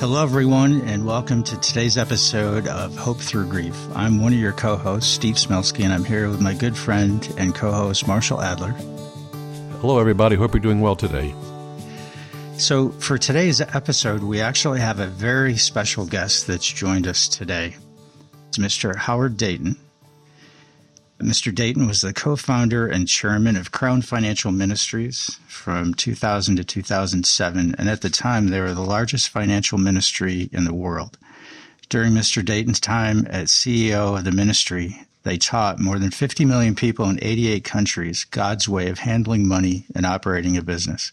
Hello, everyone, and welcome to today's episode of Hope Through Grief. I'm one of your co hosts, Steve Smelsky, and I'm here with my good friend and co host, Marshall Adler. Hello, everybody. Hope you're doing well today. So, for today's episode, we actually have a very special guest that's joined us today. It's Mr. Howard Dayton. Mr. Dayton was the co founder and chairman of Crown Financial Ministries from 2000 to 2007, and at the time, they were the largest financial ministry in the world. During Mr. Dayton's time as CEO of the ministry, they taught more than 50 million people in 88 countries God's way of handling money and operating a business.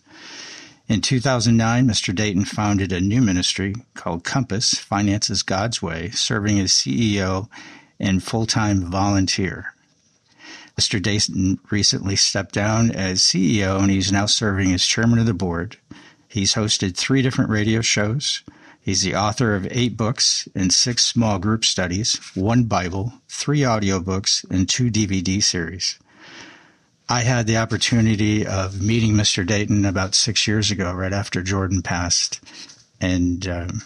In 2009, Mr. Dayton founded a new ministry called Compass Finances God's Way, serving as CEO and full time volunteer. Mr. Dayton recently stepped down as CEO and he's now serving as chairman of the board. He's hosted three different radio shows. He's the author of eight books and six small group studies, one Bible, three audiobooks, and two DVD series. I had the opportunity of meeting Mr. Dayton about six years ago, right after Jordan passed, and um,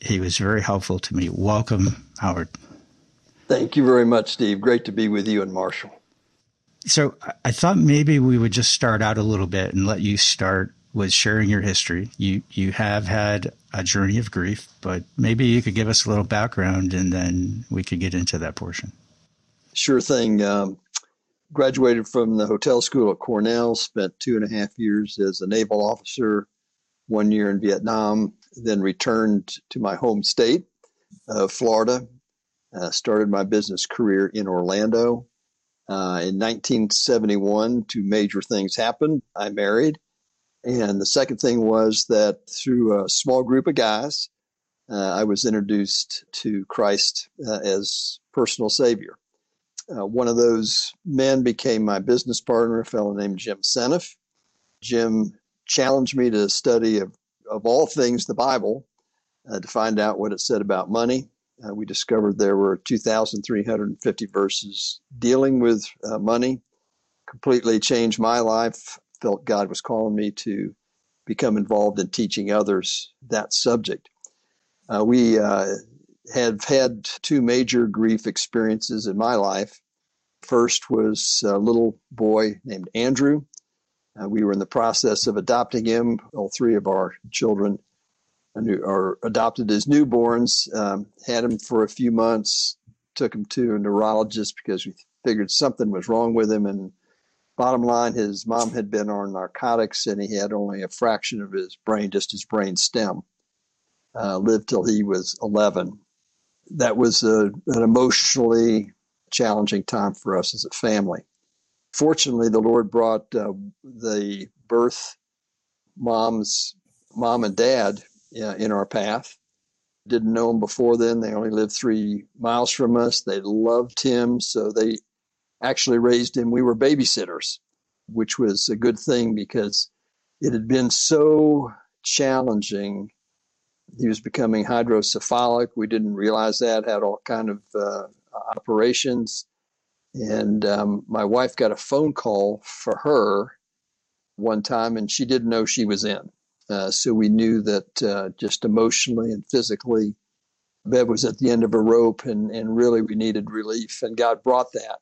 he was very helpful to me. Welcome, Howard. Thank you very much, Steve. Great to be with you and Marshall. So I thought maybe we would just start out a little bit and let you start with sharing your history. You you have had a journey of grief, but maybe you could give us a little background and then we could get into that portion. Sure thing. Um, graduated from the hotel school at Cornell, spent two and a half years as a naval officer, one year in Vietnam, then returned to my home state of Florida. Uh, started my business career in Orlando uh, in 1971, two major things happened. I married. And the second thing was that through a small group of guys, uh, I was introduced to Christ uh, as personal Savior. Uh, one of those men became my business partner, a fellow named Jim Seneff. Jim challenged me to study of, of all things the Bible uh, to find out what it said about money. Uh, we discovered there were 2,350 verses dealing with uh, money. Completely changed my life. Felt God was calling me to become involved in teaching others that subject. Uh, we uh, have had two major grief experiences in my life. First was a little boy named Andrew. Uh, we were in the process of adopting him. All three of our children or adopted as newborns, um, had him for a few months, took him to a neurologist because we figured something was wrong with him. And bottom line, his mom had been on narcotics and he had only a fraction of his brain, just his brain stem. Uh, lived till he was 11. That was a, an emotionally challenging time for us as a family. Fortunately, the Lord brought uh, the birth mom's mom and dad in our path. Didn't know him before then. They only lived three miles from us. They loved him, so they actually raised him. We were babysitters, which was a good thing because it had been so challenging. He was becoming hydrocephalic. We didn't realize that. Had all kind of uh, operations, and um, my wife got a phone call for her one time, and she didn't know she was in. Uh, so we knew that uh, just emotionally and physically, Bev was at the end of a rope, and, and really we needed relief. And God brought that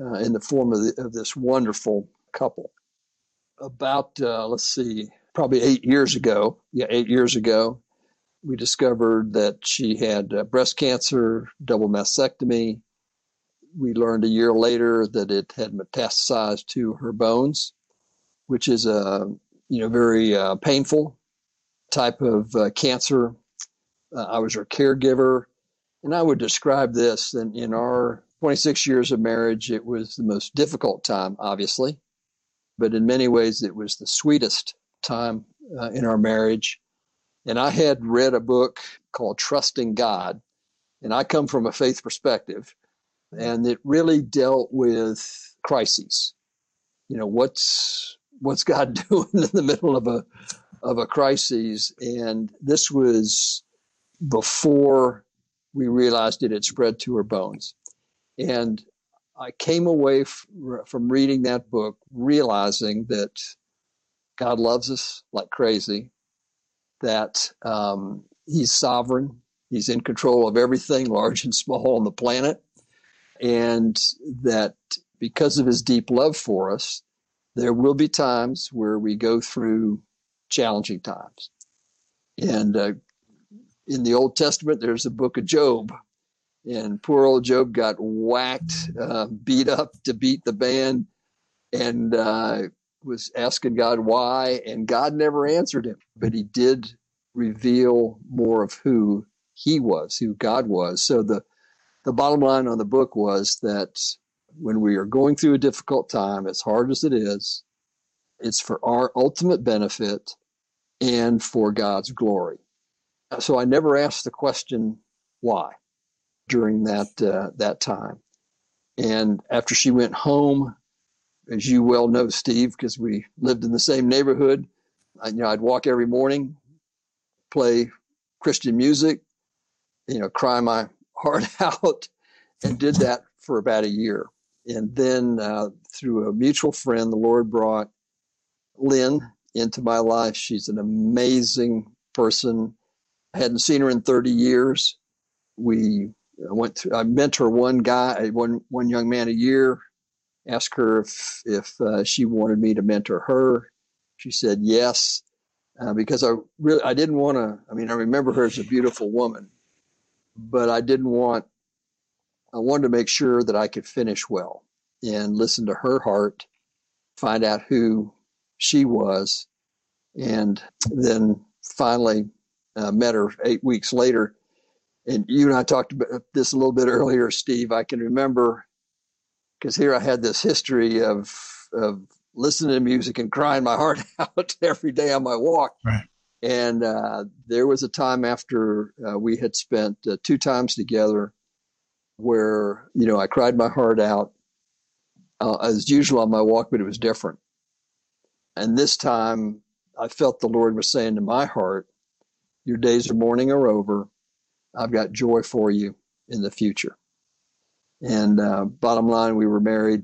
uh, in the form of, the, of, this wonderful couple. About, uh, let's see, probably eight years ago, yeah, eight years ago, we discovered that she had uh, breast cancer, double mastectomy. We learned a year later that it had metastasized to her bones, which is a you know, very uh, painful type of uh, cancer. Uh, I was her caregiver, and I would describe this. And in our 26 years of marriage, it was the most difficult time, obviously, but in many ways, it was the sweetest time uh, in our marriage. And I had read a book called Trusting God, and I come from a faith perspective, and it really dealt with crises. You know, what's what's God doing in the middle of a of a crisis? And this was before we realized it had spread to her bones. And I came away f- from reading that book realizing that God loves us like crazy, that um, He's sovereign. He's in control of everything, large and small, on the planet. And that because of his deep love for us, there will be times where we go through challenging times. And uh, in the Old Testament, there's a book of Job. And poor old Job got whacked, uh, beat up to beat the band, and uh, was asking God why. And God never answered him, but he did reveal more of who he was, who God was. So the, the bottom line on the book was that when we are going through a difficult time, as hard as it is, it's for our ultimate benefit and for God's glory. So I never asked the question why during that uh, that time. And after she went home, as you well know, Steve, because we lived in the same neighborhood, I, you know, I'd walk every morning, play Christian music, you know, cry my heart out, and did that for about a year. And then uh, through a mutual friend, the Lord brought Lynn into my life. She's an amazing person. I hadn't seen her in 30 years. We went to, I mentor one guy, one, one young man a year, asked her if, if uh, she wanted me to mentor her. She said yes, uh, because I really, I didn't want to, I mean, I remember her as a beautiful woman, but I didn't want, I wanted to make sure that I could finish well and listen to her heart, find out who she was, and then finally uh, met her eight weeks later. And you and I talked about this a little bit earlier, Steve. I can remember because here I had this history of of listening to music and crying my heart out every day on my walk. Right. And uh, there was a time after uh, we had spent uh, two times together where you know I cried my heart out uh, as usual on my walk, but it was different. And this time I felt the Lord was saying to my heart, Your days of mourning are over. I've got joy for you in the future. And uh, bottom line, we were married,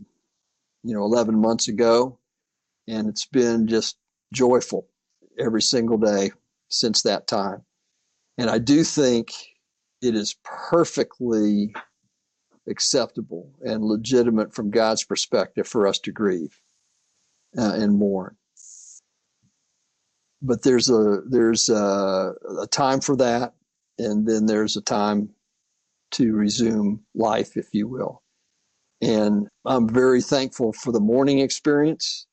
you know, 11 months ago, and it's been just joyful every single day since that time. And I do think it is perfectly acceptable and legitimate from God's perspective for us to grieve uh, and mourn but there's a there's a, a, time for that, and then there's a time to resume life, if you will. And I'm very thankful for the mourning experience,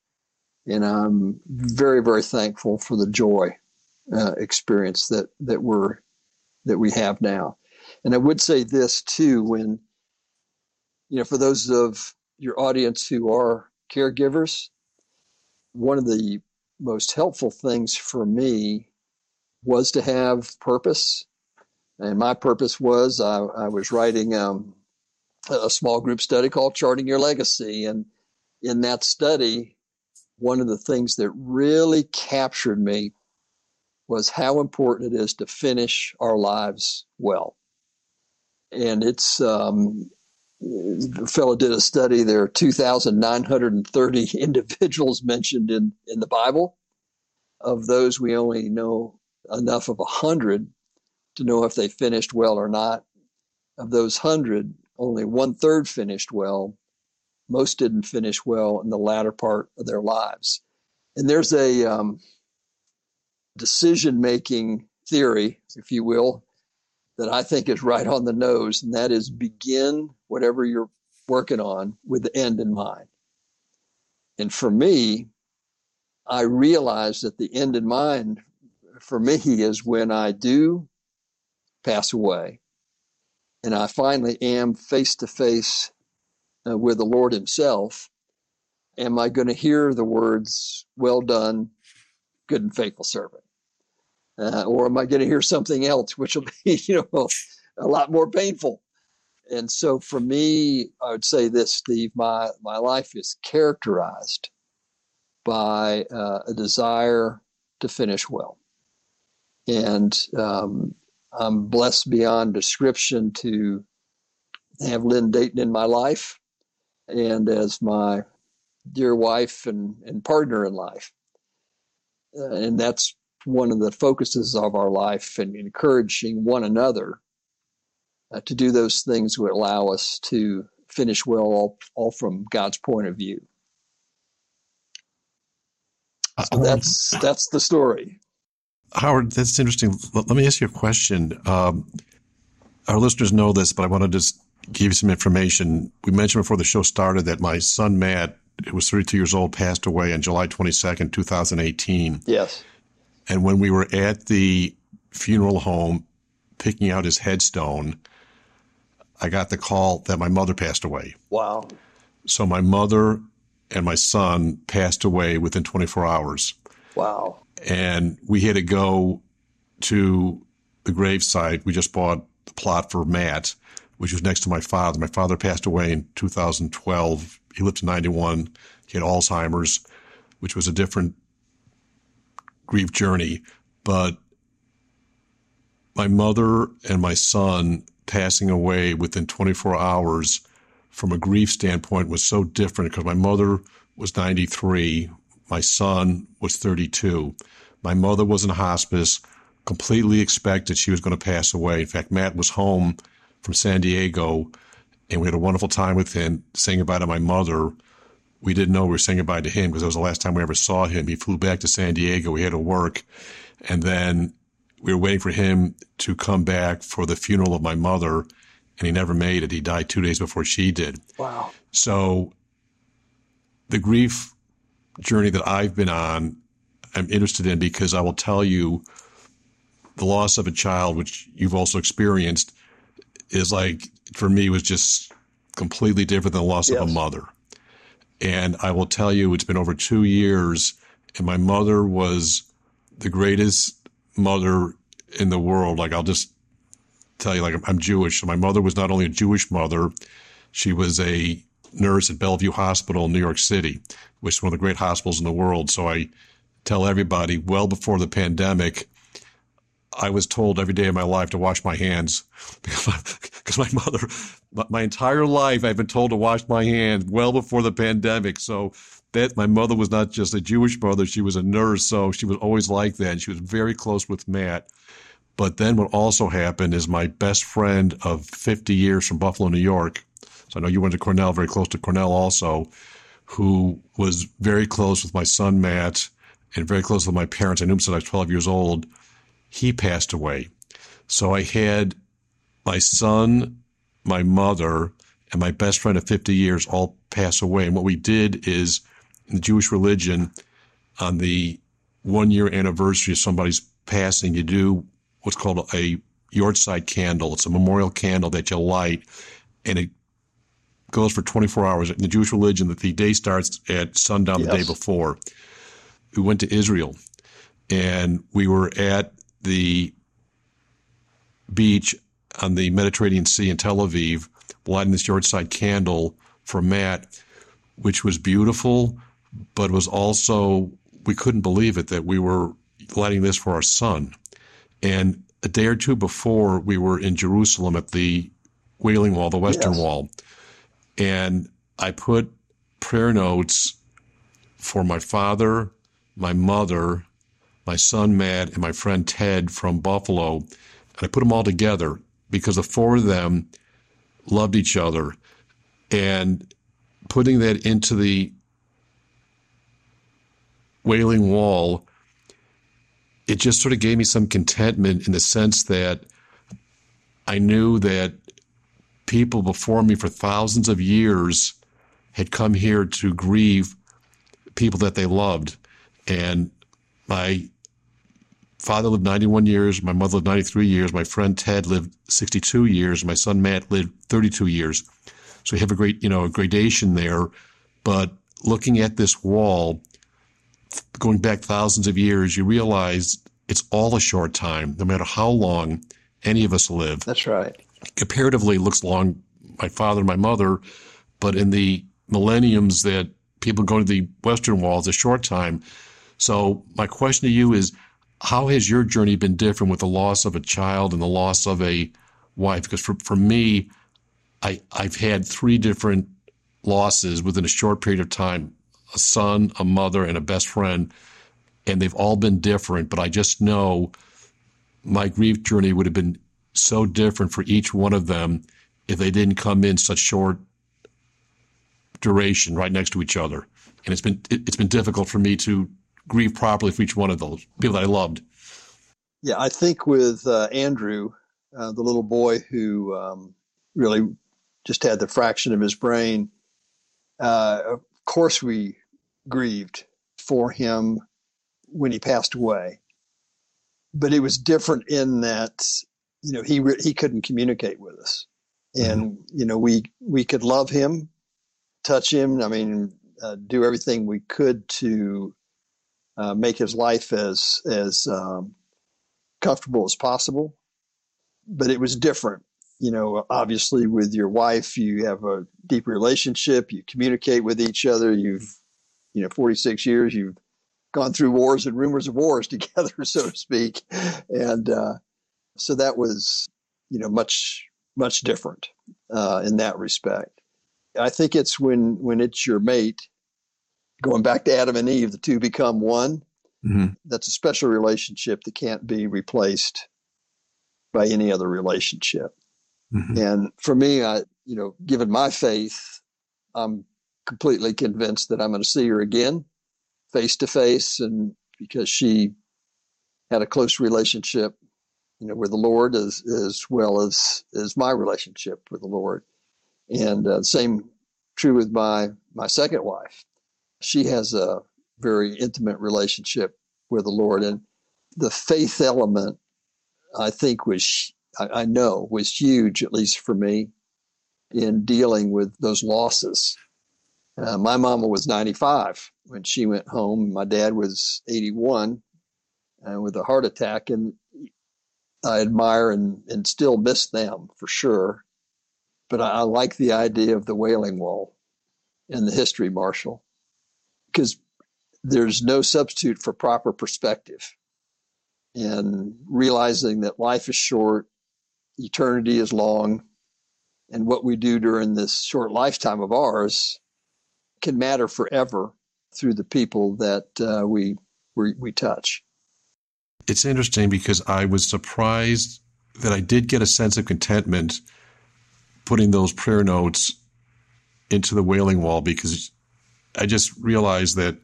and I'm very very thankful for the joy uh, experience that that we're that we have now. And I would say this too, when you know, for those of your audience who are caregivers, one of the most helpful things for me was to have purpose. And my purpose was I, I was writing um, a small group study called Charting Your Legacy. And in that study, one of the things that really captured me was how important it is to finish our lives well. And it's um, the fellow did a study. There are 2,930 individuals mentioned in, in the Bible. Of those, we only know enough of a hundred to know if they finished well or not. Of those hundred, only one third finished well. Most didn't finish well in the latter part of their lives. And there's a um, decision making theory, if you will, that I think is right on the nose, and that is begin whatever you're working on with the end in mind. And for me, I realize that the end in mind for me is when I do pass away and I finally am face to face with the Lord Himself. Am I going to hear the words, Well done, good and faithful servant? Uh, or am I going to hear something else, which will be, you know, a lot more painful? And so for me, I would say this, Steve, my, my life is characterized by uh, a desire to finish well. And um, I'm blessed beyond description to have Lynn Dayton in my life and as my dear wife and, and partner in life. Uh, and that's one of the focuses of our life and encouraging one another uh, to do those things would allow us to finish well, all, all from God's point of view. So that's that's the story. Howard, that's interesting. Let me ask you a question. Um, our listeners know this, but I want to just give you some information. We mentioned before the show started that my son Matt, who was 32 years old, passed away on July 22nd, 2018. Yes. And when we were at the funeral home picking out his headstone, I got the call that my mother passed away. Wow. So my mother and my son passed away within 24 hours. Wow. And we had to go to the gravesite. We just bought the plot for Matt, which was next to my father. My father passed away in 2012. He lived to 91. He had Alzheimer's, which was a different grief journey. But my mother and my son passing away within 24 hours from a grief standpoint was so different because my mother was 93, my son was 32. My mother was in hospice, completely expected she was going to pass away. In fact, Matt was home from San Diego and we had a wonderful time with him saying goodbye to my mother. We didn't know we were saying goodbye to him because it was the last time we ever saw him. He flew back to San Diego. We had to work. And then we were waiting for him to come back for the funeral of my mother, and he never made it. He died two days before she did. Wow. So the grief journey that I've been on, I'm interested in because I will tell you the loss of a child, which you've also experienced, is like, for me, was just completely different than the loss yes. of a mother. And I will tell you, it's been over two years, and my mother was the greatest mother in the world. Like I'll just tell you, like I'm Jewish. So my mother was not only a Jewish mother, she was a nurse at Bellevue Hospital in New York City, which is one of the great hospitals in the world. So I tell everybody, well before the pandemic, I was told every day of my life to wash my hands because my mother, my entire life, I've been told to wash my hands well before the pandemic. So that my mother was not just a Jewish mother, she was a nurse, so she was always like that. And she was very close with Matt. But then what also happened is my best friend of 50 years from Buffalo, New York. So I know you went to Cornell, very close to Cornell also, who was very close with my son Matt and very close with my parents. I knew him since I was 12 years old. He passed away. So I had my son, my mother, and my best friend of 50 years all pass away. And what we did is in the Jewish religion, on the one year anniversary of somebody's passing, you do what's called a yahrzeit candle. It's a memorial candle that you light, and it goes for 24 hours. In the Jewish religion, that the day starts at sundown yes. the day before. We went to Israel, and we were at the beach on the Mediterranean Sea in Tel Aviv, lighting this yahrzeit candle for Matt, which was beautiful but was also we couldn't believe it that we were lighting this for our son. And a day or two before, we were in Jerusalem at the Wailing Wall, the Western yes. Wall, and I put prayer notes for my father, my mother, my son Matt, and my friend Ted from Buffalo. And I put them all together because the four of them loved each other. And putting that into the Wailing Wall, it just sort of gave me some contentment in the sense that I knew that people before me for thousands of years had come here to grieve people that they loved. And my father lived 91 years, my mother lived 93 years, my friend Ted lived 62 years, my son Matt lived 32 years. So we have a great, you know, a gradation there. But looking at this wall, going back thousands of years, you realize it's all a short time, no matter how long any of us live. That's right. Comparatively, looks long, my father and my mother, but in the millenniums that people go to the Western Wall, it's a short time. So, my question to you is how has your journey been different with the loss of a child and the loss of a wife? Because for, for me, I, I've had three different losses within a short period of time a son, a mother, and a best friend. and they've all been different, but I just know my grief journey would have been so different for each one of them if they didn't come in such short duration right next to each other. And it's been it's been difficult for me to grieve properly for each one of those people that I loved. Yeah, I think with uh, Andrew, uh, the little boy who um, really just had the fraction of his brain, uh, of course we grieved for him when he passed away. But it was different in that, you know, he re- he couldn't communicate with us, and mm-hmm. you know we we could love him, touch him. I mean, uh, do everything we could to uh, make his life as as um, comfortable as possible. But it was different. You know, obviously with your wife, you have a deep relationship. You communicate with each other. You've, you know, 46 years. You've gone through wars and rumors of wars together, so to speak. And uh, so that was, you know, much much different uh, in that respect. I think it's when when it's your mate. Going back to Adam and Eve, the two become one. Mm-hmm. That's a special relationship that can't be replaced by any other relationship. Mm-hmm. And for me, I, you know, given my faith, I'm completely convinced that I'm going to see her again, face to face, and because she had a close relationship, you know, with the Lord as as well as as my relationship with the Lord, and uh, same true with my my second wife. She has a very intimate relationship with the Lord. And the faith element, I think, was, I, know, was huge, at least for me, in dealing with those losses. Uh, my mama was 95 when she went home. My dad was 81 uh, with a heart attack. And I admire and, and still miss them for sure. But I, I like the idea of the Wailing Wall and the history, Marshall, because there's no substitute for proper perspective and realizing that life is short, eternity is long, and what we do during this short lifetime of ours can matter forever through the people that uh, we, we we touch. It's interesting because I was surprised that I did get a sense of contentment putting those prayer notes into the wailing wall because I just realized that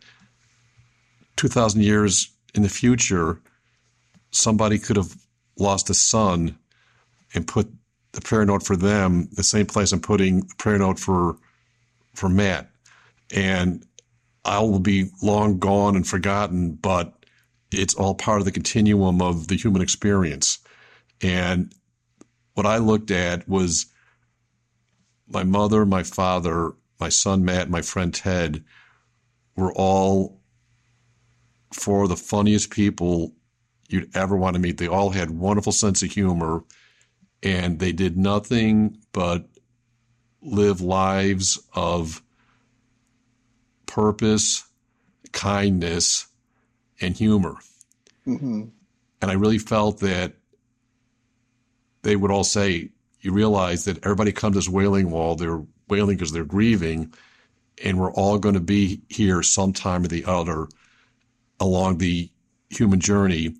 2,000 years in the future, somebody could have lost a son and put the prayer note for them the same place I'm putting the prayer note for for Matt. And I will be long gone and forgotten, but it's all part of the continuum of the human experience. And what I looked at was my mother, my father, my son Matt, my friend Ted were all for the funniest people you'd ever want to meet. They all had wonderful sense of humor and they did nothing but live lives of purpose, kindness, and humor. Mm-hmm. And I really felt that they would all say, you realize that everybody comes to this wailing wall, they're wailing because they're grieving, and we're all going to be here sometime or the other along the human journey.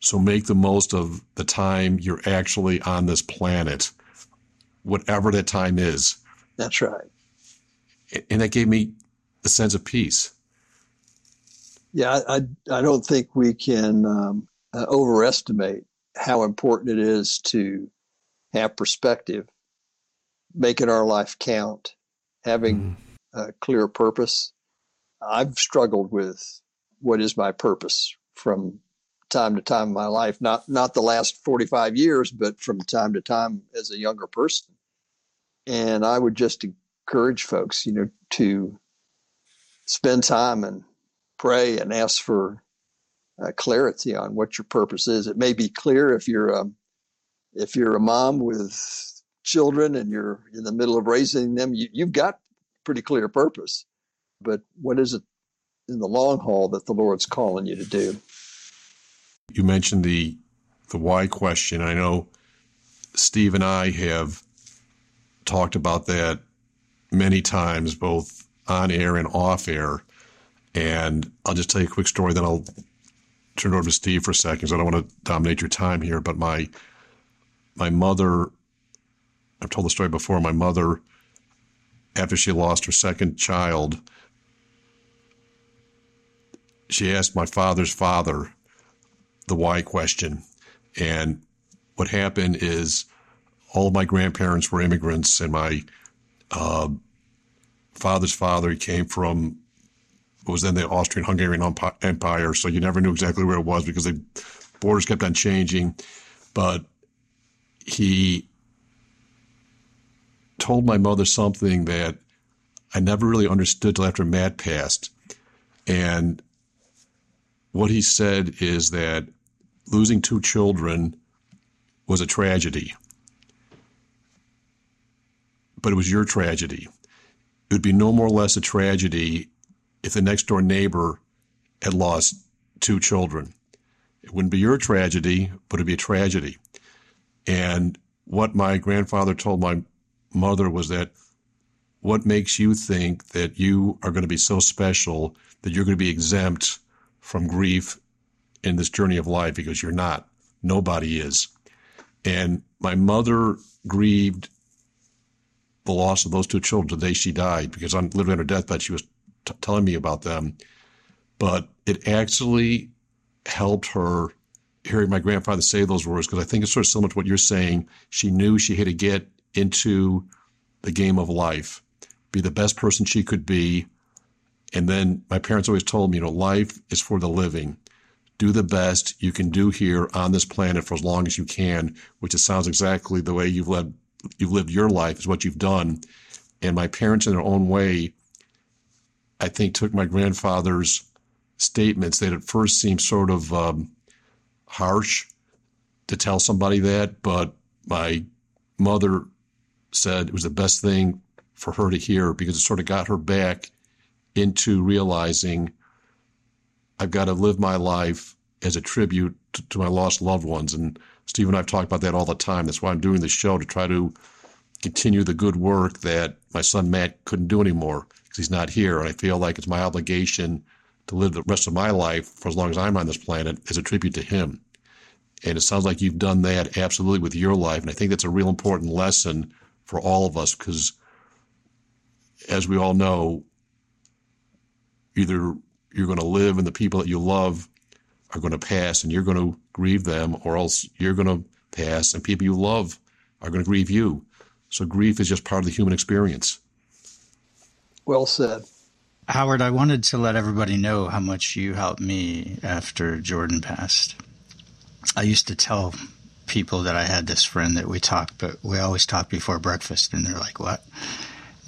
So make the most of the time you're actually on this planet, whatever that time is. That's right. And that gave me a sense of peace. Yeah, I, I don't think we can um, uh, overestimate how important it is to have perspective, making our life count, having mm. a clear purpose. I've struggled with what is my purpose from time to time in my life not not the last 45 years but from time to time as a younger person and i would just encourage folks you know to spend time and pray and ask for uh, clarity on what your purpose is it may be clear if you're a if you're a mom with children and you're in the middle of raising them you, you've got pretty clear purpose but what is it in the long haul that the Lord's calling you to do. You mentioned the the why question. I know Steve and I have talked about that many times, both on air and off air. And I'll just tell you a quick story, then I'll turn it over to Steve for a second, because I don't want to dominate your time here. But my my mother, I've told the story before. My mother, after she lost her second child, she asked my father's father the why question, and what happened is all my grandparents were immigrants, and my uh, father's father came from what was then the Austrian-Hungarian Empire. So you never knew exactly where it was because the borders kept on changing. But he told my mother something that I never really understood till after Matt passed. And what he said is that losing two children was a tragedy. But it was your tragedy. It would be no more or less a tragedy if the next door neighbor had lost two children. It wouldn't be your tragedy, but it'd be a tragedy. And what my grandfather told my mother was that what makes you think that you are going to be so special that you're going to be exempt from grief in this journey of life because you're not. Nobody is. And my mother grieved the loss of those two children the day she died because on literally on her deathbed she was t- telling me about them. But it actually helped her hearing my grandfather say those words because I think it's sort of similar to what you're saying. She knew she had to get into the game of life, be the best person she could be. And then my parents always told me, you know, life is for the living. Do the best you can do here on this planet for as long as you can, which it sounds exactly the way you've led you've lived your life is what you've done. And my parents in their own way I think, took my grandfather's statements that at first seemed sort of um, harsh to tell somebody that, but my mother said it was the best thing for her to hear because it sort of got her back into realizing I've got to live my life as a tribute to, my lost loved ones. And Steve and I have talked about that all the time. That's why I'm doing this show to try to continue the good work that my son Matt couldn't do anymore because he's not here. And I feel like it's my obligation to live the rest of my life for as long as I'm on this planet as a tribute to him. And it sounds like you've done that absolutely with your life. And I think that's a real important lesson for all of us because, as we all know, either you're going to live and the people that you love are going to pass and you're going to grieve them, or else you're going to pass and people you love are going to grieve you. So grief is just part of the human experience. Well said. Howard, I wanted to let everybody know how much you helped me after Jordan passed. I used to tell people that I had this friend that we talked, but we always talk before breakfast, and they're like, What?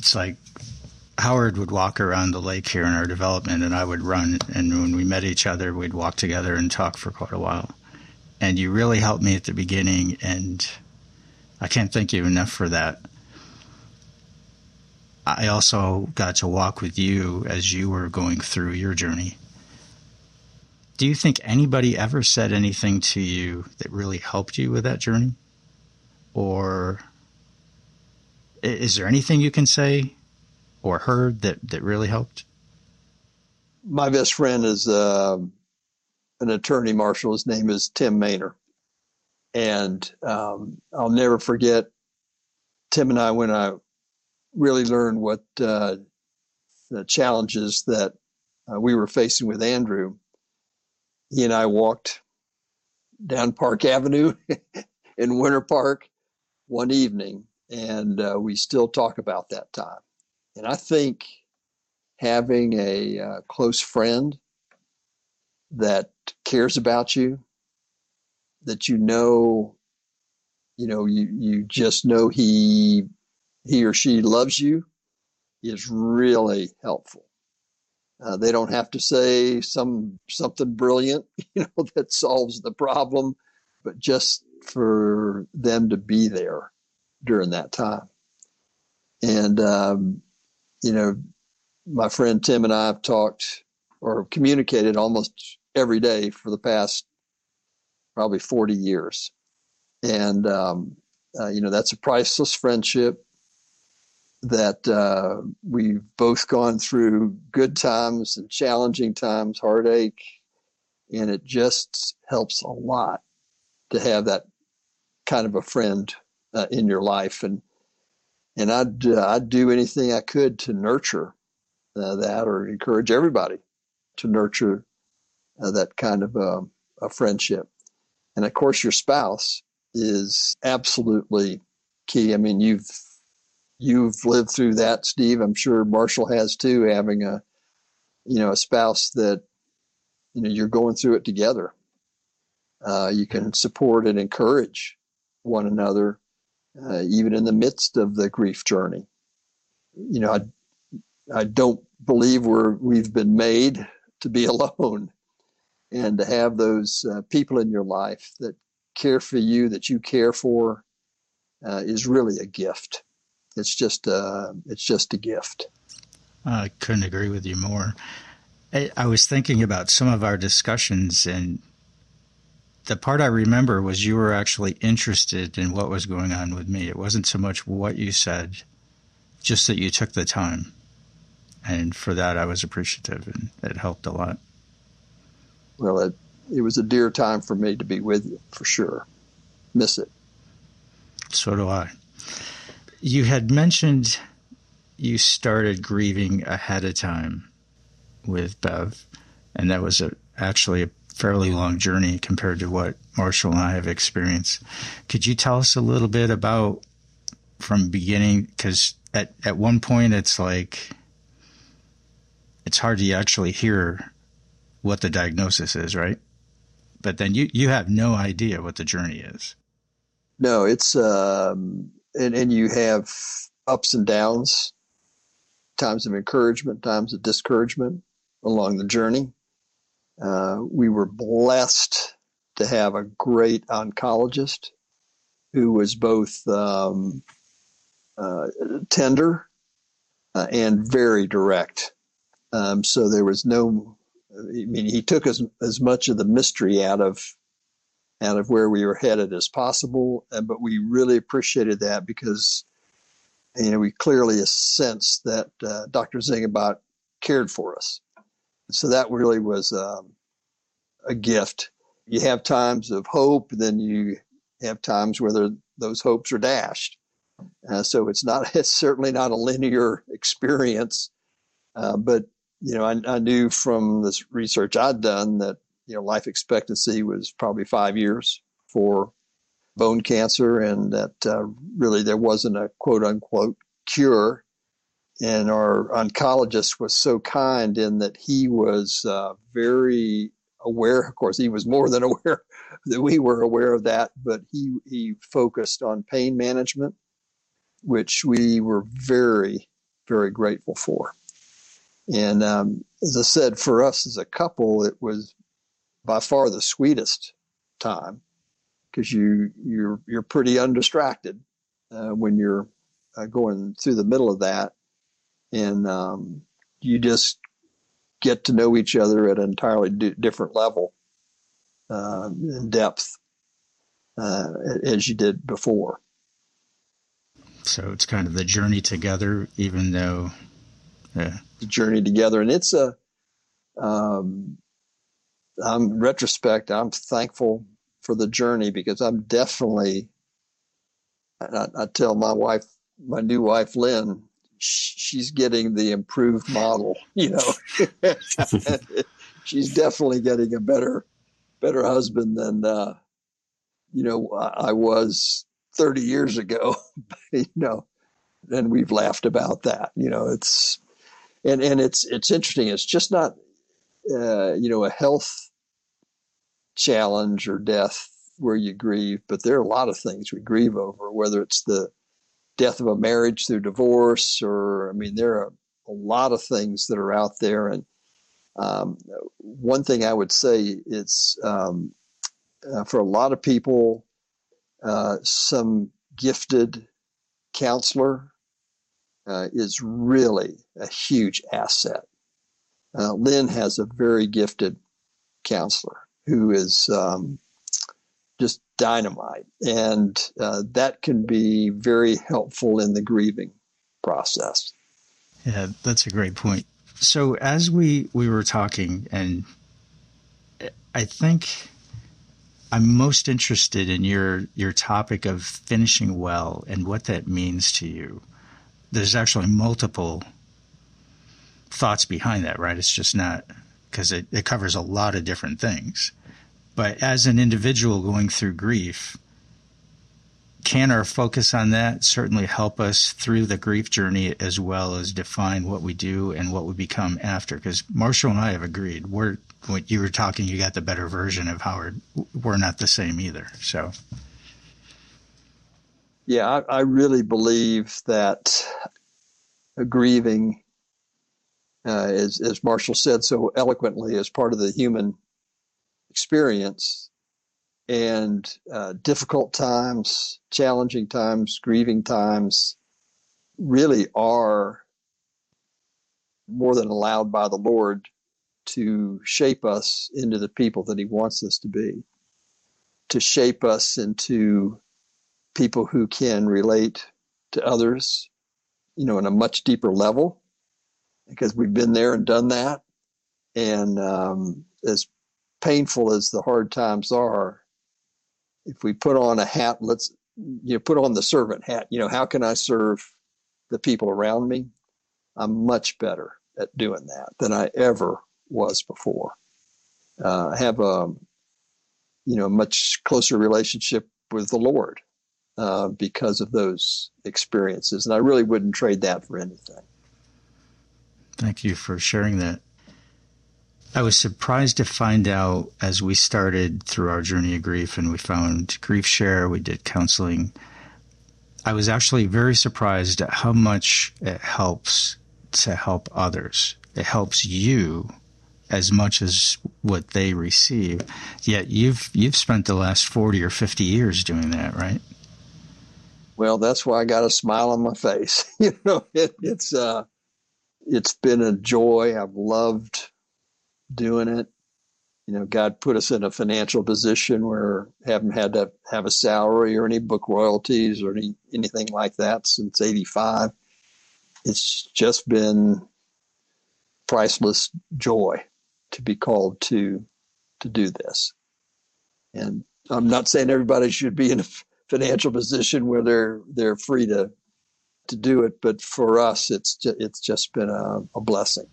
It's like Howard would walk around the lake here in our development, and I would run. And when we met each other, we'd walk together and talk for quite a while. And you really helped me at the beginning, and I can't thank you enough for that. I also got to walk with you as you were going through your journey. Do you think anybody ever said anything to you that really helped you with that journey? Or is there anything you can say or heard that, that really helped? My best friend is uh, an attorney Marshall. His name is Tim Maynor. And um, I'll never forget Tim and I when I really learned what uh, the challenges that uh, we were facing with Andrew. He and I walked down Park Avenue in Winter Park one evening, and uh, we still talk about that time. And I think having a uh, close friend that cares about you, that you know, you know, you, you just know he he or she loves you is really helpful. Uh, they don't have to say some something brilliant, you know, that solves the problem, but just for them to be there during that time. And um, you know, my friend Tim and I have talked or communicated almost every day for the past probably 40 years. And, um, uh, you know, that's a priceless friendship that uh, we've both gone through good times and challenging times, heartache, And it just helps a lot to have that kind of a friend uh, in your life. And and I'd uh, I'd do anything I could to nurture uh, that or encourage everybody to nurture uh, that kind of a, a friendship. And of course, your spouse is absolutely key. I mean, you've you've lived through that, Steve. I'm sure Marshall has too, having a you know a spouse that you know you're going through it together. Uh, you can support and encourage one another, uh, even in the midst of the grief journey. You know, I I don't believe we're we've been made to be alone, and to have those uh, people in your life that care for you, that you care for, uh, is really a gift. It's just uh, it's just a gift. I couldn't agree with you more. I, I was thinking about some of our discussions, and the part I remember was you were actually interested in what was going on with me. It wasn't so much what you said, just that you took the time. And for that, I was appreciative, and it helped a lot. Well, it, it was a dear time for me to be with you, for sure. Miss it. So do I. You had mentioned you started grieving ahead of time with Bev, and that was a, actually a fairly long journey compared to what Marshall and I have experienced. Could you tell us a little bit about from beginning? Because at, at one point, it's like it's hard to actually hear what the diagnosis is, right? But then you, you have no idea what the journey is. No, it's um, and and you have ups and downs, times of encouragement, times of discouragement along the journey. Uh, we were blessed to have a great oncologist who was both um, uh, tender uh, and very direct. Um, so there was no, I mean, he took as as much of the mystery out of out of where we were headed as possible. Uh, but we really appreciated that because you know we clearly sensed that uh, Dr. Zingenbach cared for us. So that really was um, a gift. You have times of hope, then you have times where those hopes are dashed. Uh, so it's not it's certainly not a linear experience. Uh, but you know, I, I, knew from this research I'd done that you know life expectancy was probably five years for bone cancer, and that uh, really there wasn't a quote unquote cure and our oncologist was so kind in that he was uh, very aware. Of course, he was more than aware that we were aware of that, but he he focused on pain management, which we were very very grateful for. And um, as I said, for us as a couple, it was by far the sweetest time because you you're you're pretty undistracted uh, when you're uh, going through the middle of that and um, you just get to know each other at an entirely d- different level uh, in depth uh, as you did before. So it's kind of the journey together, even though yeah. the journey together, and it's a. Um, I'm retrospect. I'm thankful for the journey because I'm definitely. I, I tell my wife, my new wife Lynn, she's getting the improved model. You know, she's definitely getting a better, better husband than uh, you know I was 30 years ago. you know, and we've laughed about that. You know, it's and and it's it's interesting. It's just not uh, you know a health challenge or death where you grieve, but there are a lot of things we grieve over, whether it's the death of a marriage through divorce, or I mean, there are a lot of things that are out there. And um, one thing I would say it's um, uh, for a lot of people, uh, some gifted counselor uh, is really a huge asset. Uh, Lynn has a very gifted counselor who is um, just dynamite. And uh, that can be very helpful in the grieving process. Yeah, that's a great point. So as we we were talking, and I think I'm most interested in your your topic of finishing well and what that means to you. There's actually multiple thoughts behind that, right? It's just not because it, it covers a lot of different things. But as an individual going through grief, can our focus on that certainly help us through the grief journey as well as define what we do and what we become after? Because Marshall and I have agreed. We're when you were talking, you got the better version of Howard. We're not the same either. So, yeah, I, I really believe that grieving, uh, as as Marshall said so eloquently, as part of the human experience. And uh, difficult times, challenging times, grieving times really are more than allowed by the Lord to shape us into the people that He wants us to be, to shape us into people who can relate to others, you know, in a much deeper level, because we've been there and done that. And um, as painful as the hard times are, if we put on a hat, let's you know put on the servant hat. You know, how can I serve the people around me? I'm much better at doing that than I ever was before. Uh, I have a you know much closer relationship with the Lord uh, because of those experiences, and I really wouldn't trade that for anything. Thank you for sharing that. I was surprised to find out as we started through our journey of grief and we found Grief Share, we did counseling. I was actually very surprised at how much it helps to help others. It helps you as much as what they receive. Yet you've you've spent the last 40 or 50 years doing that, right? Well, that's why I got a smile on my face. you know, it, it's uh it's been a joy. I've loved doing it. You know, God put us in a financial position where haven't had to have a salary or any book royalties or any anything like that since '85. It's just been priceless joy to be called to to do this. And I'm not saying everybody should be in a financial position where they're they're free to to do it, but for us, it's just, it's just been a, a blessing.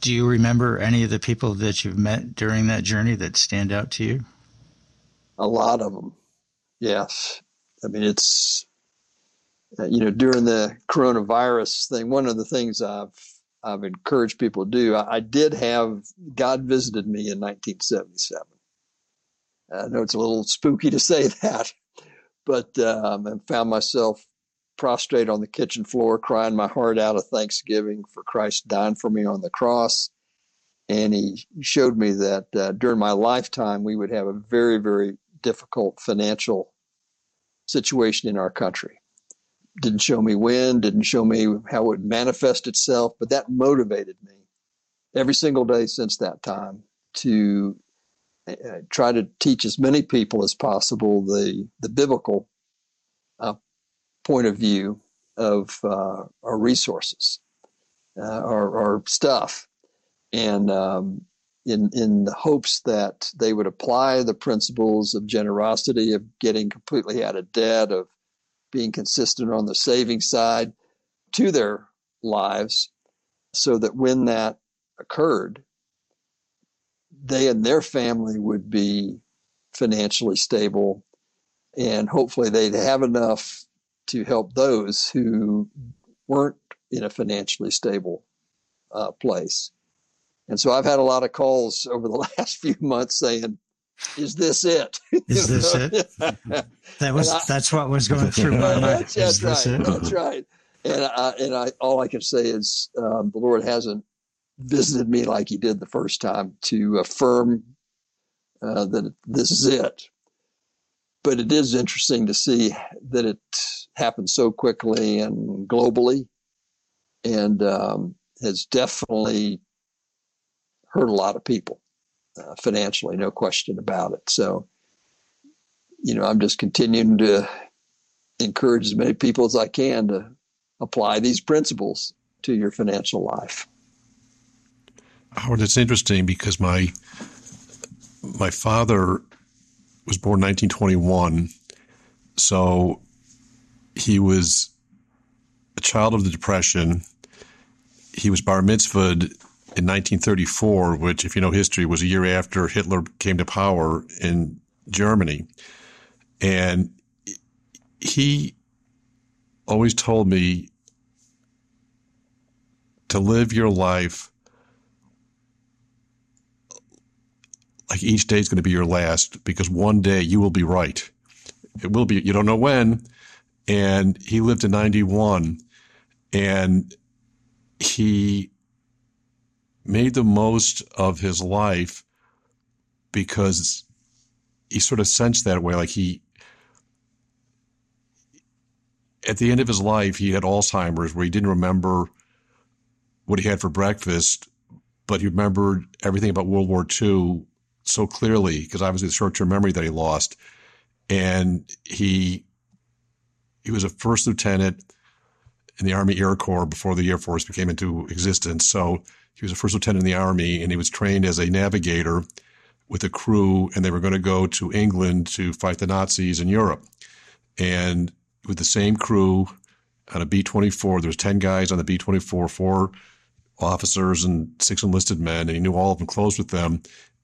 Do you remember any of the people that you've met during that journey that stand out to you? A lot of them, yes. I mean, it's uh, you know during the coronavirus thing. One of the things I've I've encouraged people to do. I, I did have God visited me in 1977. I know it's a little spooky to say that, but um, I found myself prostrate on the kitchen floor, crying my heart out of thanksgiving for Christ dying for me on the cross. And he showed me that uh, during my lifetime, we would have a very, very difficult financial situation in our country. Didn't show me when, didn't show me how it would manifest itself, but that motivated me every single day since that time to uh, try to teach as many people as possible the, the biblical point of view of uh, our resources, uh, our, our, stuff, and um, in in the hopes that they would apply the principles of generosity, of getting completely out of debt, of being consistent on the saving side to their lives, so that when that occurred, they and their family would be financially stable and hopefully they'd have enough to help those who weren't in a financially stable uh, place. And so I've had a lot of calls over the last few months saying, "Is this it? Is this it?" that was I, that's what was going through my mind. That's, that's right. That's right. And I, and I all I can say is um, the Lord hasn't visited me like He did the first time to affirm uh, that this is it but it is interesting to see that it happened so quickly and globally and um, has definitely hurt a lot of people uh, financially, no question about it. So, you know, I'm just continuing to encourage as many people as I can to apply these principles to your financial life. Howard, it's interesting because my my father was born 1921, so he was a child of the Depression. He was bar mitzvahed in 1934, which, if you know history, was a year after Hitler came to power in Germany. And he always told me to live your life like each day is going to be your last because one day you will be right. It will be, you don't know when. And he lived to 91 and he made the most of his life because he sort of sensed that way. Like he, at the end of his life, he had Alzheimer's where he didn't remember what he had for breakfast, but he remembered everything about World War II so clearly because obviously the short-term memory that he lost, and he he was a first lieutenant in the Army Air Corps before the Air Force became into existence. So he was a first lieutenant in the Army, and he was trained as a navigator with a crew, and they were going to go to England to fight the Nazis in Europe. And with the same crew on a B 24, there was 10 guys on the B 24, four officers and six enlisted men, and he knew all of them close with them.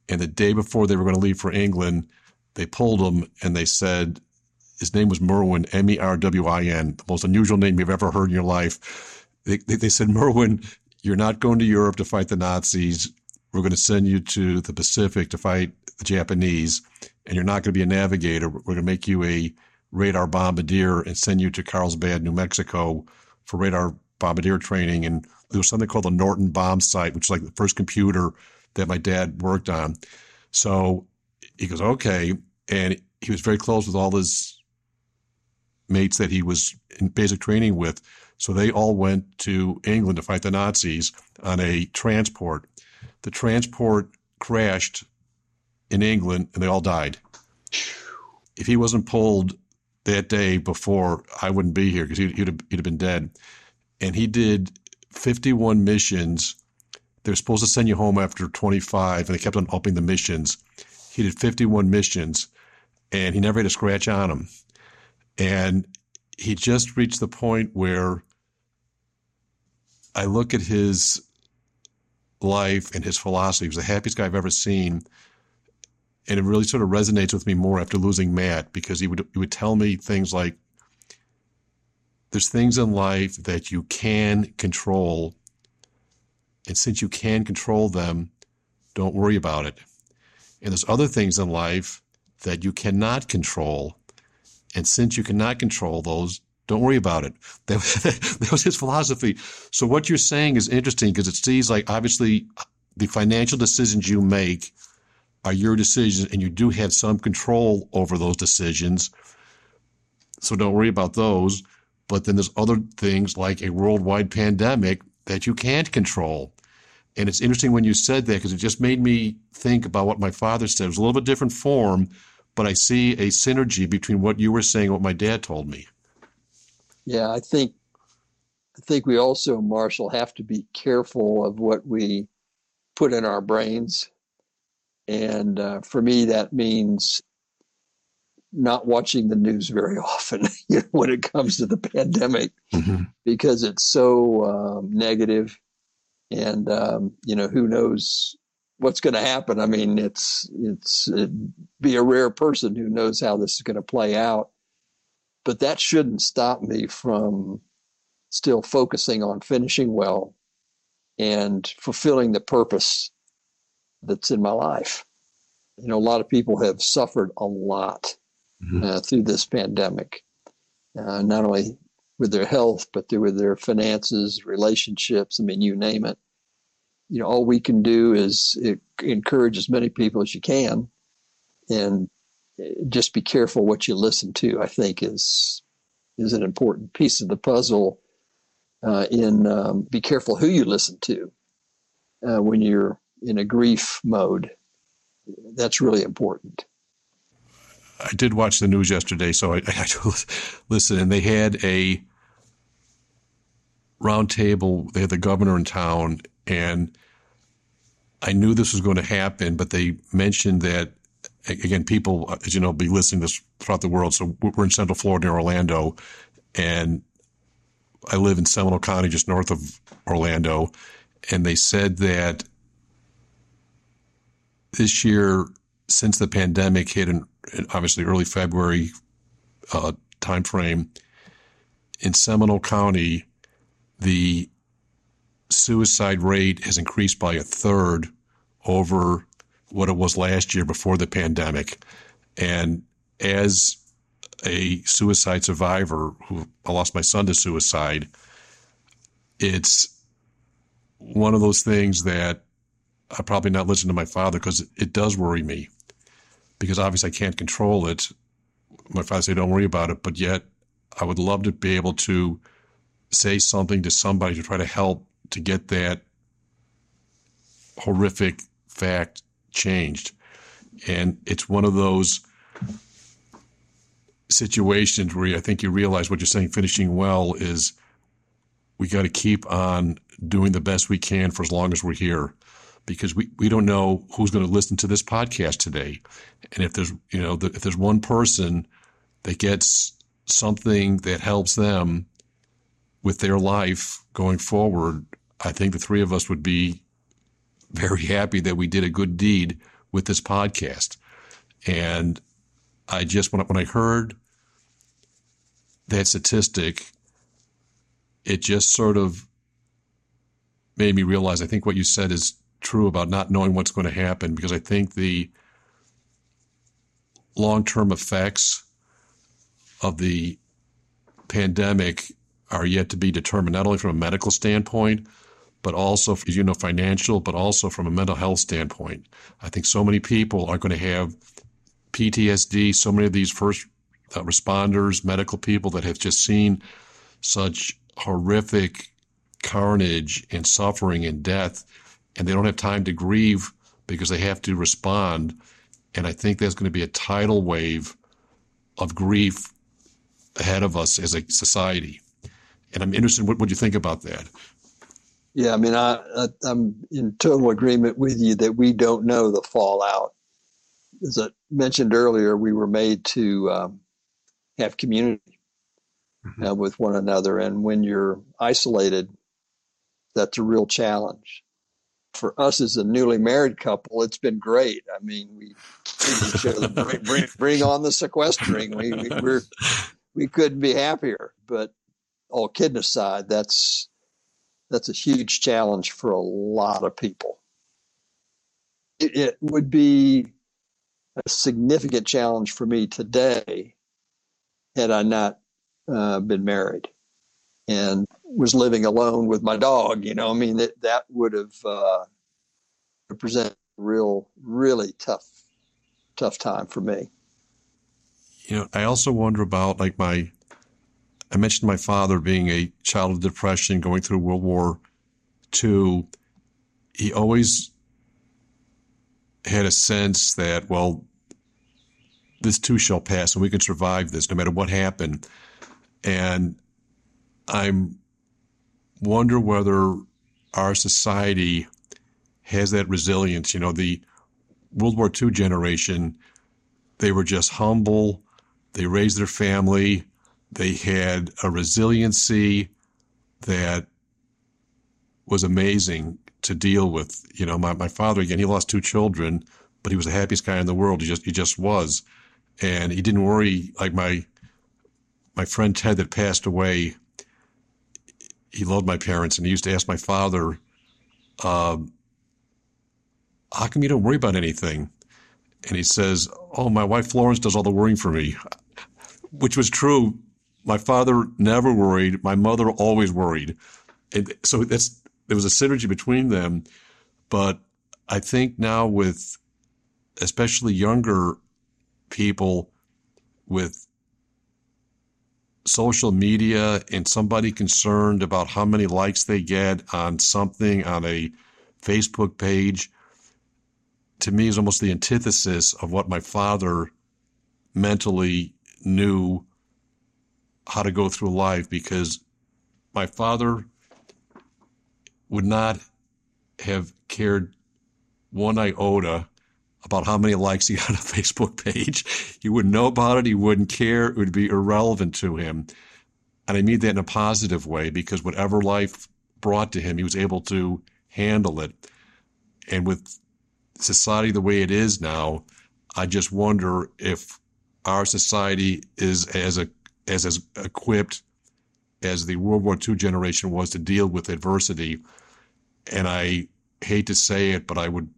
And the day before they were going to leave for England, they pulled him and they said his name was Merwin, M E R W I N, the most unusual name you've ever heard in your life. They, they, they said, Merwin, you're not going to Europe to fight the Nazis. We're going to send you to the Pacific to fight the Japanese, and you're not going to be a navigator. We're going to make you a radar bombardier and send you to Carlsbad, New Mexico for radar bombardier training. And there was something called the Norden bomb site, which is like the first computer that my dad worked on. So he goes, okay. And he was very close with all his mates that he was in basic training with. So they all went to England to fight the Nazis on a transport. The transport crashed in England and they all died. If he wasn't pulled that day before, I wouldn't be here because he'd, he'd, he'd have been dead. And he did 51 missions. They were supposed to send you home after 25, and they kept on upping the missions. He did 51 missions, and he never had a scratch on him. And he just reached the point where I look at his life and his philosophy. He was the happiest guy I've ever seen. And it really sort of resonates with me more after losing Matt because he would he would tell me things like there's things in life that you can control. And since you can control them, don't worry about it. And there's other things in life that you cannot control. And since you cannot control those, don't worry about it. That, that was his philosophy. So what you're saying is interesting because it sees like obviously the financial decisions you make are your decisions and you do have some control over those decisions. So don't worry about those. But then there's other things like a worldwide pandemic that you can't control. And it's interesting when you said that because it just made me think about what my father said. It was a little bit different form, but I see a synergy between what you were saying and what my dad told me. Yeah, I think I think we also, Marshall, have to be careful of what we put in our brains. And uh, for me, that means not watching the news very often you know, when it comes to the pandemic mm-hmm. because it's so um, negative and um, you know who knows what's going to happen. I mean it's it's be a rare person who knows how this is going to play out. But that shouldn't stop me from still focusing on finishing well and fulfilling the purpose that's in my life. You know a lot of people have suffered a lot mm-hmm. uh, through this pandemic, uh, not only with their health, but with their finances, relationships. I mean, you name it. You know, all we can do is encourage as many people as you can, and uh, just be careful what you listen to. I think is is an important piece of the puzzle. Uh, in um, be careful who you listen to uh, when you're in a grief mode. That's really important. I did watch the news yesterday, so I, I listen. And they had a roundtable. They had the governor in town, and I knew this was going to happen, but they mentioned that again, people, as you know, be listening to this throughout the world. So we're in Central Florida, near Orlando, and I live in Seminole County, just north of Orlando. And they said that this year, since the pandemic hit in, in obviously early February uh, timeframe, in Seminole County, the suicide rate has increased by a third over what it was last year before the pandemic. And as a suicide survivor who I lost my son to suicide, it's one of those things that I probably not listen to my father because it does worry me because obviously I can't control it. My father said, don't worry about it. But yet I would love to be able to say something to somebody to try to help to get that horrific fact changed. And it's one of those situations where I think you realize what you're saying, finishing well, is we got to keep on doing the best we can for as long as we're here because we, we don't know who's going to listen to this podcast today. And if there's, you know, if there's one person that gets something that helps them with their life going forward, I think the three of us would be very happy that we did a good deed with this podcast. And I just, when I, when I heard that statistic, it just sort of made me realize I think what you said is true about not knowing what's going to happen because I think the long term effects of the pandemic are yet to be determined, not only from a medical standpoint, but also, as you know, financial, but also from a mental health standpoint. I think so many people are going to have PTSD. So many of these first uh, responders, medical people that have just seen such horrific carnage and suffering and death, and they don't have time to grieve because they have to respond. And I think there's going to be a tidal wave of grief ahead of us as a society. And I'm interested in what, what you think about that. Yeah, I mean, I, I, am in total agreement with you that we don't know the fallout. As I mentioned earlier, we were made to um, have community mm-hmm. uh, with one another, and when you're isolated, that's a real challenge. For us as a newly married couple, it's been great. I mean, we other bring, bring, bring, on the sequestering. We, we we're we couldn't be happier. But all kidding aside, that's that's a huge challenge for a lot of people. It, it would be a significant challenge for me today had I not uh, been married and was living alone with my dog. You know, I mean that that would have uh, represented a real, really tough, tough time for me. You know, I also wonder about like my I mentioned my father being a child of depression, going through World War II. He always had a sense that, well, this too shall pass and we can survive this no matter what happened. And I'm wonder whether our society has that resilience. You know, the World War II generation, they were just humble. They raised their family. They had a resiliency that was amazing to deal with. You know, my, my father, again, he lost two children, but he was the happiest guy in the world. He just, he just was. And he didn't worry like my, my friend Ted that passed away. He loved my parents and he used to ask my father, um, how come you don't worry about anything? And he says, Oh, my wife Florence does all the worrying for me, which was true my father never worried. My mother always worried. And so that's, there was a synergy between them. But I think now with especially younger people with social media and somebody concerned about how many likes they get on something on a Facebook page, to me is almost the antithesis of what my father mentally knew how to go through life because my father would not have cared one iota about how many likes he had on a Facebook page. He wouldn't know about it. He wouldn't care. It would be irrelevant to him. And I mean that in a positive way because whatever life brought to him, he was able to handle it. And with society the way it is now, I just wonder if our society is as a, as, as equipped as the World War II generation was to deal with adversity. And I hate to say it, but I would,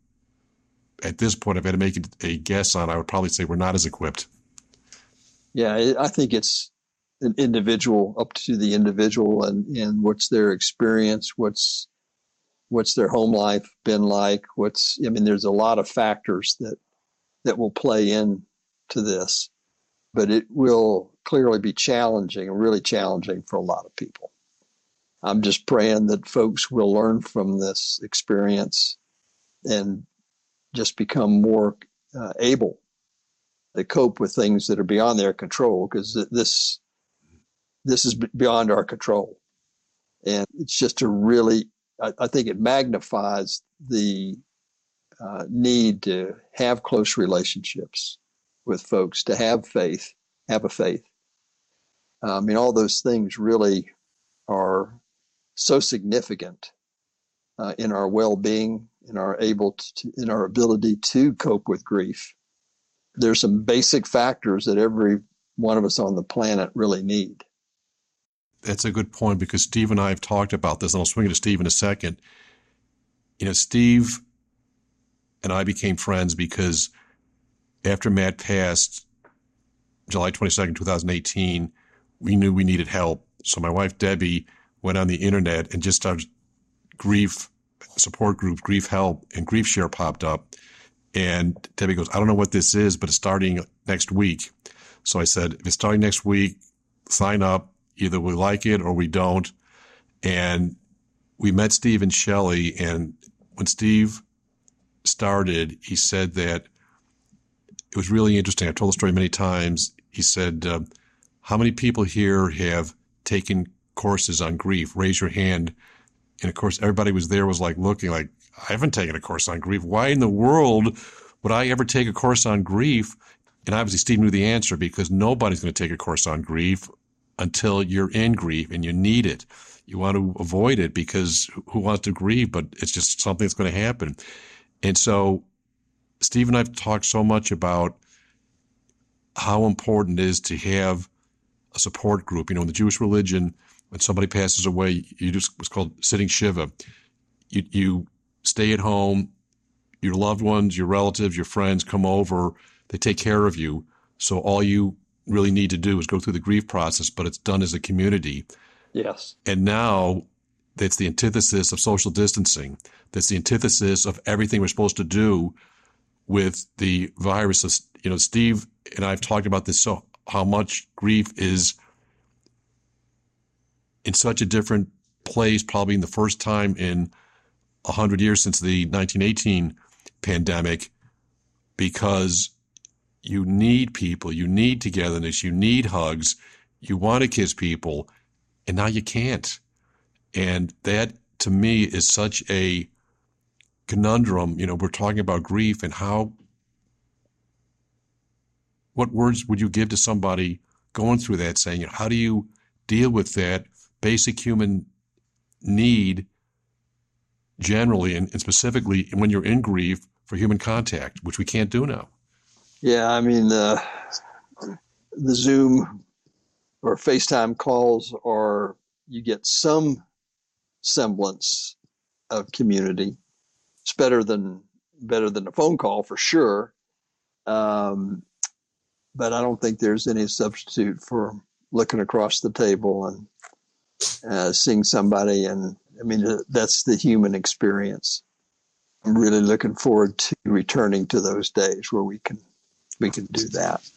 at this point, if I had to make a guess on, I would probably say we're not as equipped. Yeah, I think it's an individual up to the individual and, and what's their experience, what's what's their home life been like, what's I mean, there's a lot of factors that that will play in to this, but it will clearly be challenging really challenging for a lot of people. I'm just praying that folks will learn from this experience and just become more uh, able to cope with things that are beyond their control because this this is beyond our control. And it's just a really I, I think it magnifies the uh, need to have close relationships with folks to have faith have a faith. I mean all those things really are so significant uh, in our well-being, in our able to, in our ability to cope with grief. There's some basic factors that every one of us on the planet really need. That's a good point because Steve and I have talked about this, and I'll swing it to Steve in a second. You know, Steve and I became friends because after Matt passed, July 22nd, 2018, we knew we needed help. So my wife, Debbie, went on the internet and just started grief support group, grief help, and grief share popped up. And Debbie goes, I don't know what this is, but it's starting next week. So I said, if it's starting next week, sign up. Either we like it or we don't. And we met Steve and Shelly. And when Steve started, he said that it was really interesting. I've told the story many times. He said, uh, How many people here have taken courses on grief. Raise your hand. And of course, everybody was there was like looking like, I haven't taken a course on grief. Why in the world would I ever take a course on grief? And obviously, Steve knew the answer because nobody's going to take a course on grief until you're in grief and you need it. You want to avoid it because who wants to grieve? But it's just something that's going to happen. And so, Steve and I've talked so much about how important it is to have a support group. You know, in the Jewish religion, when somebody passes away, you just what's called sitting shiva. You you stay at home. Your loved ones, your relatives, your friends come over. They take care of you. So all you really need to do is go through the grief process, but it's done as a community. Yes. And now that's the antithesis of social distancing. That's the antithesis of everything we're supposed to do with the virus. You know, Steve and I have talked about this so how much grief is in such a different place, probably in the first time in 100 years since the 1918 pandemic, because you need people, you need togetherness, you need hugs, you want to kiss people, and now you can't. And that to me is such a conundrum. You know, we're talking about grief and how, what words would you give to somebody going through that saying, you know, how do you deal with that basic human need generally and, and specifically when you're in grief for human contact, which we can't do now. Yeah, I mean the the Zoom or FaceTime calls are you get some semblance of community. It's better than better than a phone call for sure. Um, but I don't think there's any substitute for looking across the table and uh, seeing somebody, and I mean that's the human experience. I'm really looking forward to returning to those days where we can we can do that.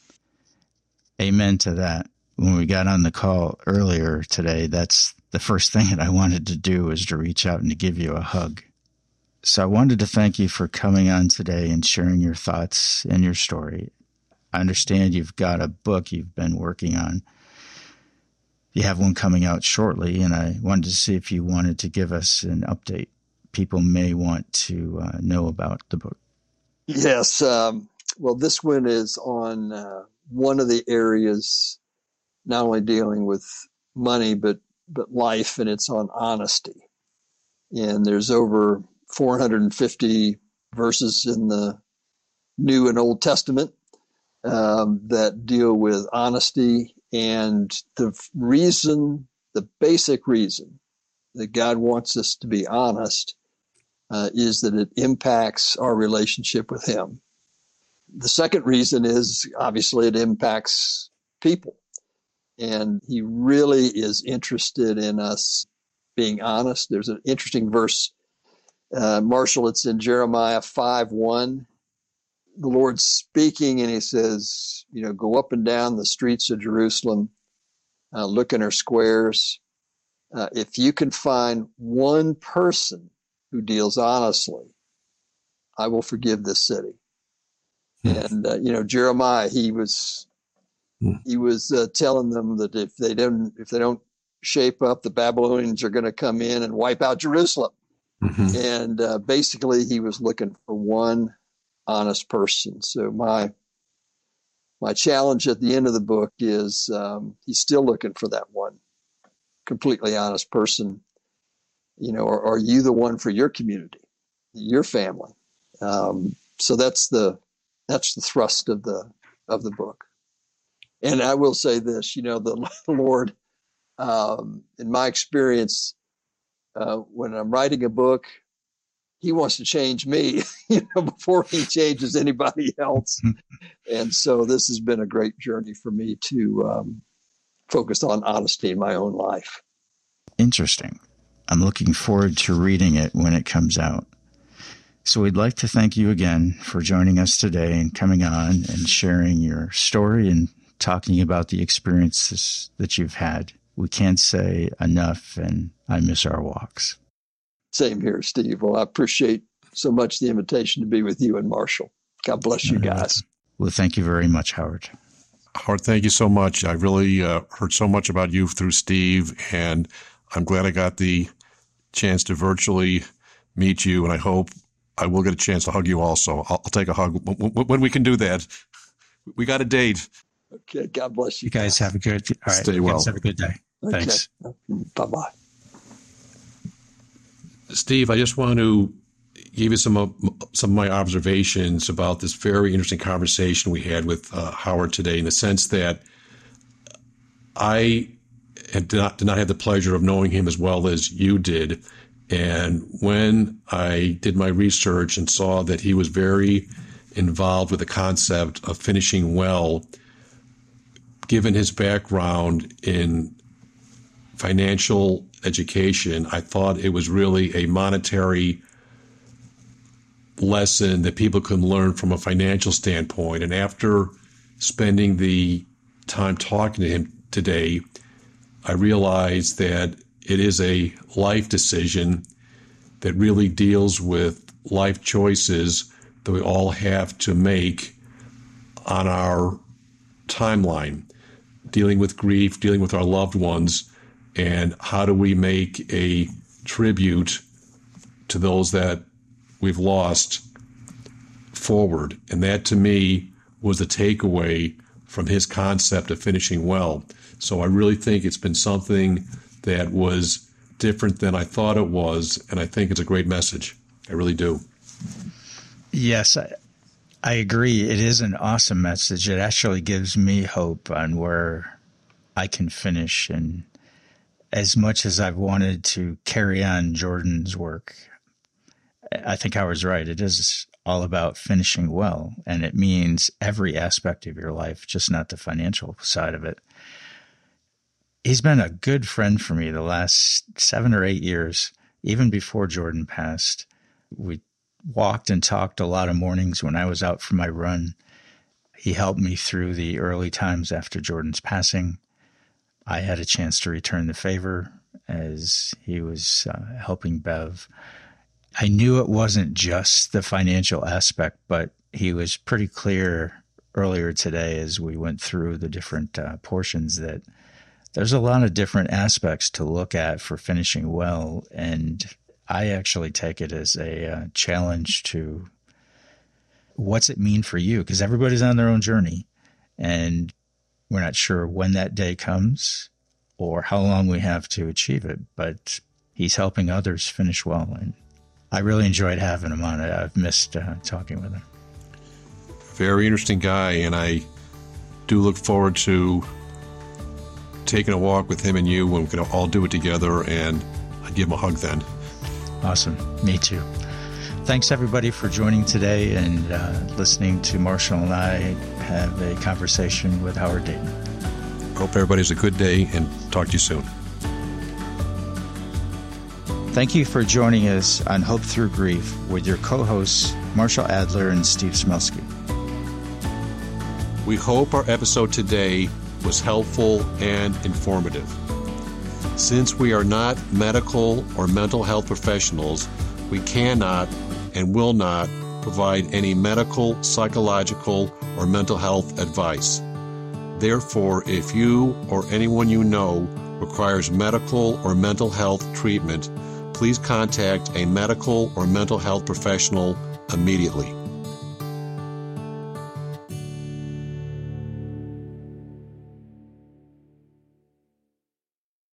Amen to that. When we got on the call earlier today, that's the first thing that I wanted to do was to reach out and to give you a hug. So I wanted to thank you for coming on today and sharing your thoughts and your story. I understand you've got a book you've been working on you have one coming out shortly, and I wanted to see if you wanted to give us an update. people may want to uh, know about the book? Yes. Um, well, this one is on uh, one of the areas, not only dealing with money, but, but life, and it's on honesty. And there's over 450 verses in the New and Old Testament um, that deal with honesty. And the reason, the basic reason that God wants us to be honest uh, is that it impacts our relationship with Him. The second reason is obviously it impacts people. And He really is interested in us being honest. There's an interesting verse, uh, Marshall, it's in Jeremiah 5 1. The Lord's speaking, and He says, You know, go up and down the streets of Jerusalem, uh, look in her squares. Uh, if you can find one person who deals honestly, I will forgive this city. Hmm. And uh, you know Jeremiah, he was hmm. he was uh, telling them that if they don't if they don't shape up, the Babylonians are going to come in and wipe out Jerusalem. Mm-hmm. And uh, basically, he was looking for one honest person. So my my challenge at the end of the book is um, he's still looking for that one completely honest person you know, are, are you the one for your community, your family? Um, so that's the that's the thrust of the of the book. And I will say this, you know, the Lord, um, in my experience, uh, when I'm writing a book, He wants to change me, you know, before He changes anybody else. and so this has been a great journey for me to um, focus on honesty in my own life. Interesting. I'm looking forward to reading it when it comes out. So we'd like to thank you again for joining us today and coming on and sharing your story and talking about the experiences that you've had. We can't say enough, and I miss our walks. Same here, Steve. Well, I appreciate so much the invitation to be with you and Marshall. God bless you guys. Well, thank you very much, Howard. Howard, thank you so much. I really uh, heard so much about you through Steve, and I'm glad I got the chance to virtually meet you, and I hope I will get a chance to hug you also. I'll, I'll take a hug when we can do that. We got a date. Okay. God bless you. You guys have a good. All right. Stay well. have a good day. Okay. Thanks. Bye bye. Steve, I just want to give you some of some of my observations about this very interesting conversation we had with uh, Howard today, in the sense that I did not, did not have the pleasure of knowing him as well as you did. And when I did my research and saw that he was very involved with the concept of finishing well, given his background in financial education, I thought it was really a monetary lesson that people can learn from a financial standpoint. And after spending the time talking to him today, I realize that it is a life decision that really deals with life choices that we all have to make on our timeline, dealing with grief, dealing with our loved ones, and how do we make a tribute to those that we've lost forward. And that to me was the takeaway from his concept of finishing well. So I really think it's been something that was different than I thought it was, and I think it's a great message. I really do. Yes, I, I agree. It is an awesome message. It actually gives me hope on where I can finish. And as much as I've wanted to carry on Jordan's work, I think I was right. It is all about finishing well, and it means every aspect of your life, just not the financial side of it he's been a good friend for me the last seven or eight years, even before Jordan passed. We walked and talked a lot of mornings when I was out for my run. He helped me through the early times after Jordan's passing. I had a chance to return the favor as he was uh, helping Bev. I knew it wasn't just the financial aspect, but he was pretty clear earlier today as we went through the different uh, portions that there's a lot of different aspects to look at for finishing well. And I actually take it as a uh, challenge to what's it mean for you? Because everybody's on their own journey and we're not sure when that day comes or how long we have to achieve it, but he's helping others finish well. And I really enjoyed having him on. I've missed uh, talking with him. Very interesting guy, and I do look forward to taking a walk with him and you when we can all do it together, and I'd give him a hug then. Awesome. Me too. Thanks everybody for joining today and uh, listening to Marshall and I have a conversation with Howard Dayton. Hope everybody has a good day and talk to you soon. Thank you for joining us on Hope Through Grief with your co hosts, Marshall Adler and Steve Seneff. We hope our episode today was helpful and informative. Since we are not medical or mental health professionals, we cannot and will not provide any medical, psychological, or mental health advice. Therefore, if you or anyone you know requires medical or mental health treatment, please contact a medical or mental health professional immediately.